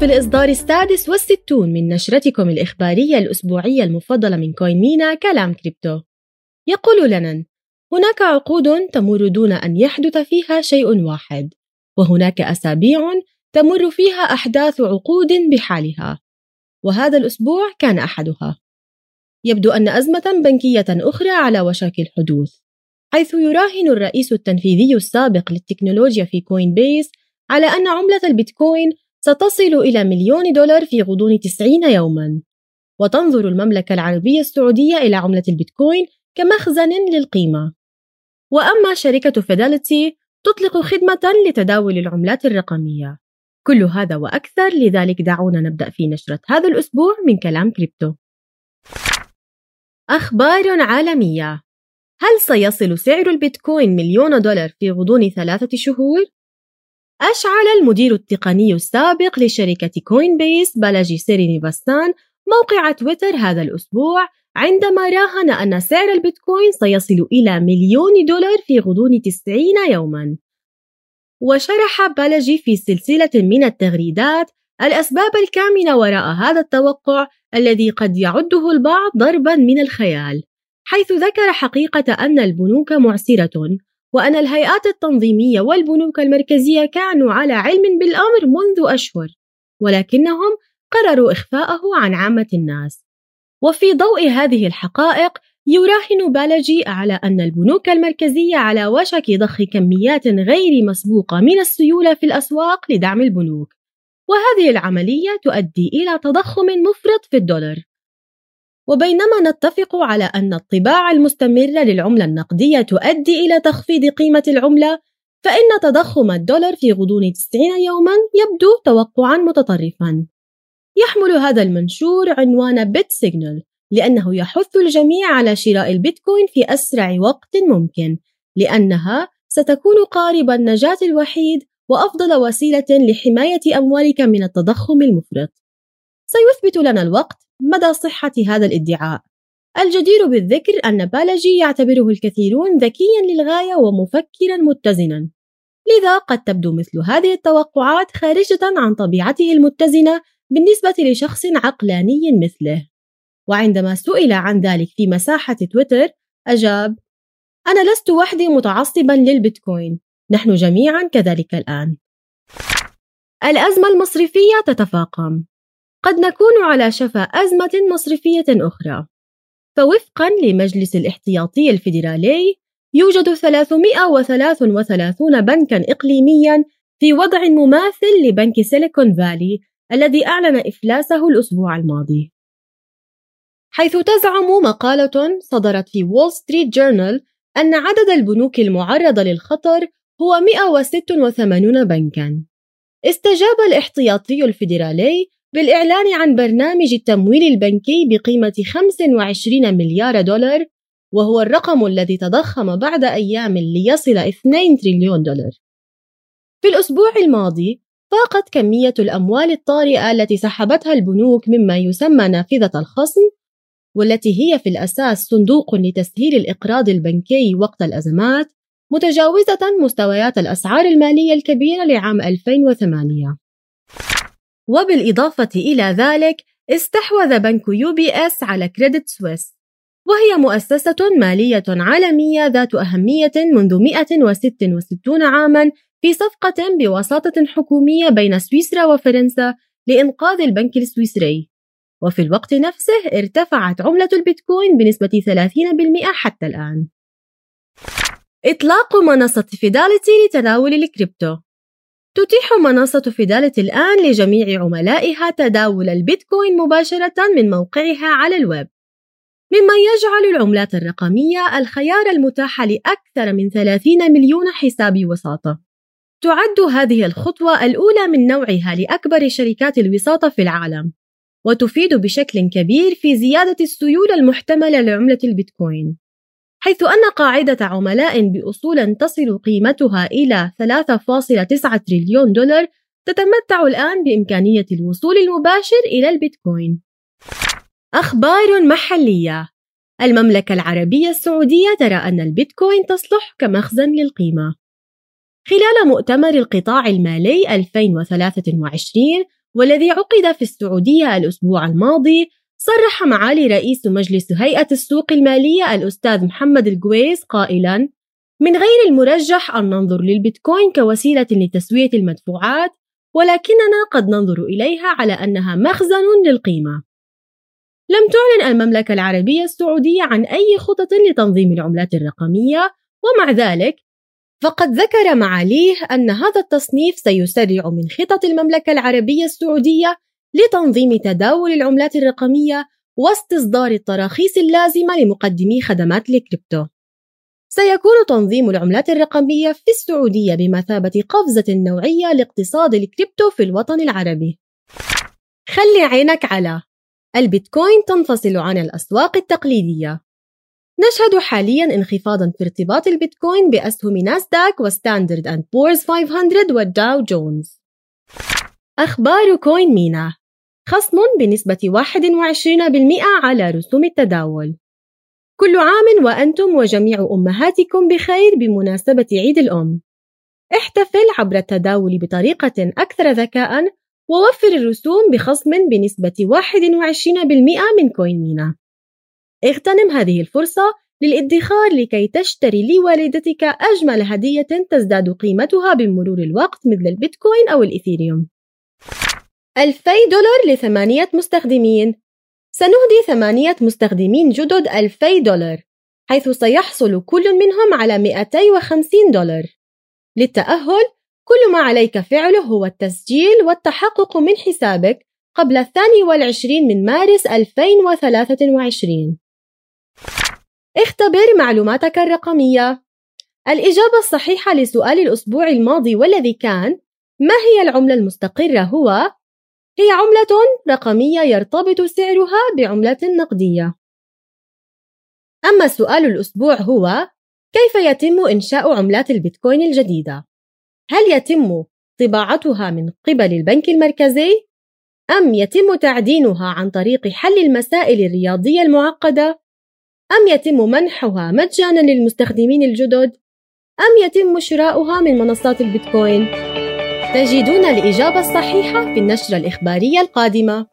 في الإصدار السادس والستون من نشرتكم الإخبارية الأسبوعية المفضلة من كوين مينا كلام كريبتو. يقول لنا هناك عقود تمر دون أن يحدث فيها شيء واحد وهناك أسابيع تمر فيها أحداث عقود بحالها وهذا الأسبوع كان أحدها. يبدو أن أزمة بنكية أخرى على وشك الحدوث حيث يراهن الرئيس التنفيذي السابق للتكنولوجيا في كوين بيس على أن عملة البيتكوين ستصل إلى مليون دولار في غضون 90 يوما. وتنظر المملكة العربية السعودية إلى عملة البيتكوين كمخزن للقيمة. وأما شركة فيداليتي تطلق خدمة لتداول العملات الرقمية. كل هذا وأكثر لذلك دعونا نبدأ في نشرة هذا الأسبوع من كلام كريبتو. أخبار عالمية. هل سيصل سعر البيتكوين مليون دولار في غضون ثلاثة شهور؟ أشعل المدير التقني السابق لشركة كوين بيس بالاجي سرينيفاسان موقع تويتر هذا الأسبوع عندما راهن أن سعر البيتكوين سيصل إلى مليون دولار في غضون 90 يوما. وشرح بالاجي في سلسلة من التغريدات الأسباب الكامنة وراء هذا التوقع الذي قد يعده البعض ضربا من الخيال حيث ذكر حقيقة أن البنوك معسرة. وأن الهيئات التنظيمية والبنوك المركزية كانوا على علم بالأمر منذ أشهر ولكنهم قرروا إخفاءه عن عامة الناس. وفي ضوء هذه الحقائق يراهن بالجي على أن البنوك المركزية على وشك ضخ كميات غير مسبوقة من السيولة في الأسواق لدعم البنوك. وهذه العملية تؤدي إلى تضخم مفرط في الدولار. وبينما نتفق على أن الطباعة المستمرة للعملة النقدية تؤدي إلى تخفيض قيمة العملة فإن تضخم الدولار في غضون 90 يوما يبدو توقعا متطرفا. يحمل هذا المنشور عنوان بيت سيجنال لأنه يحث الجميع على شراء البيتكوين في أسرع وقت ممكن لأنها ستكون قارب النجاة الوحيد وأفضل وسيلة لحماية أموالك من التضخم المفرط. سيثبت لنا الوقت مدى صحة هذا الادعاء. الجدير بالذكر أن بالاجي يعتبره الكثيرون ذكيا للغاية ومفكرا متزنا. لذا قد تبدو مثل هذه التوقعات خارجة عن طبيعته المتزنة بالنسبة لشخص عقلاني مثله. وعندما سئل عن ذلك في مساحة تويتر أجاب أنا لست وحدي متعصبا للبيتكوين. نحن جميعا كذلك الآن. الأزمة المصرفية تتفاقم. قد نكون على شفا أزمة مصرفية أخرى. فوفقا لمجلس الاحتياطي الفيدرالي يوجد 333 بنكا إقليميا في وضع مماثل لبنك سيليكون فالي الذي أعلن إفلاسه الأسبوع الماضي. حيث تزعم مقالة صدرت في وول ستريت جورنال أن عدد البنوك المعرضة للخطر هو 186 بنكا. استجاب الاحتياطي الفيدرالي بالإعلان عن برنامج التمويل البنكي بقيمة 25 مليار دولار وهو الرقم الذي تضخم بعد أيام ليصل 2 تريليون دولار. في الأسبوع الماضي فاقت كمية الأموال الطارئة التي سحبتها البنوك مما يسمى نافذة الخصم والتي هي في الأساس صندوق لتسهيل الإقراض البنكي وقت الأزمات متجاوزة مستويات الأسعار المالية الكبيرة لعام 2008 وبالإضافة إلى ذلك استحوذ بنك يو بي إس على كريدت سويس. وهي مؤسسة مالية عالمية ذات أهمية منذ 166 عاما في صفقة بوساطة حكومية بين سويسرا وفرنسا لإنقاذ البنك السويسري. وفي الوقت نفسه ارتفعت عملة البيتكوين بنسبة 30% حتى الآن. إطلاق منصة فيداليتي لتداول الكريبتو. تتيح منصة فيداليتي الآن لجميع عملائها تداول البيتكوين مباشرة من موقعها على الويب. مما يجعل العملات الرقمية الخيار المتاح لأكثر من 30 مليون حساب وساطة. تعد هذه الخطوة الأولى من نوعها لأكبر شركات الوساطة في العالم وتفيد بشكل كبير في زيادة السيولة المحتملة لعملة البيتكوين. حيث أن قاعدة عملاء بأصول تصل قيمتها إلى 3.9 تريليون دولار تتمتع الآن بإمكانية الوصول المباشر إلى البيتكوين. أخبار محلية المملكة العربية السعودية ترى أن البيتكوين تصلح كمخزن للقيمة. خلال مؤتمر القطاع المالي 2023 والذي عقد في السعودية الأسبوع الماضي صرح معالي رئيس مجلس هيئة السوق المالية الأستاذ محمد القويس قائلاً: من غير المرجح أن ننظر للبيتكوين كوسيلة لتسوية المدفوعات، ولكننا قد ننظر إليها على أنها مخزن للقيمة. لم تعلن المملكة العربية السعودية عن أي خطط لتنظيم العملات الرقمية، ومع ذلك فقد ذكر معاليه أن هذا التصنيف سيسرع من خطط المملكة العربية السعودية لتنظيم تداول العملات الرقمية واستصدار التراخيص اللازمة لمقدمي خدمات الكريبتو. سيكون تنظيم العملات الرقمية في السعودية بمثابة قفزة نوعية لاقتصاد الكريبتو في الوطن العربي. خلي عينك على البيتكوين تنفصل عن الأسواق التقليدية. نشهد حاليا انخفاضا في ارتباط البيتكوين بأسهم ناسداك وستاندرد أند بورز 500 والداو جونز. أخبار كوين مينا خصم بنسبة 21% على رسوم التداول. كل عام وأنتم وجميع أمهاتكم بخير بمناسبة عيد الأم. احتفل عبر التداول بطريقة أكثر ذكاء ووفر الرسوم بخصم بنسبة 21% من كوين مينا. اغتنم هذه الفرصة للادخار لكي تشتري لوالدتك أجمل هدية تزداد قيمتها بمرور الوقت مثل البيتكوين أو الإثيريوم 2000 دولار لثمانية مستخدمين. سنهدي ثمانية مستخدمين جدد 2000 دولار حيث سيحصل كل منهم على 250 دولار. للتأهل كل ما عليك فعله هو التسجيل والتحقق من حسابك قبل الثاني والعشرين من مارس 2023 اختبر معلوماتك الرقمية. الإجابة الصحيحة لسؤال الأسبوع الماضي والذي كان ما هي العملة المستقرة؟ هو هي عملة رقمية يرتبط سعرها بعملة نقدية أما سؤال الأسبوع هو كيف يتم إنشاء عملات البيتكوين الجديدة؟ هل يتم طباعتها من قبل البنك المركزي؟ أم يتم تعدينها عن طريق حل المسائل الرياضية المعقدة؟ أم يتم منحها مجانا للمستخدمين الجدد؟ أم يتم شراؤها من منصات البيتكوين؟ تجدون الإجابة الصحيحة في النشرة الإخبارية القادمة.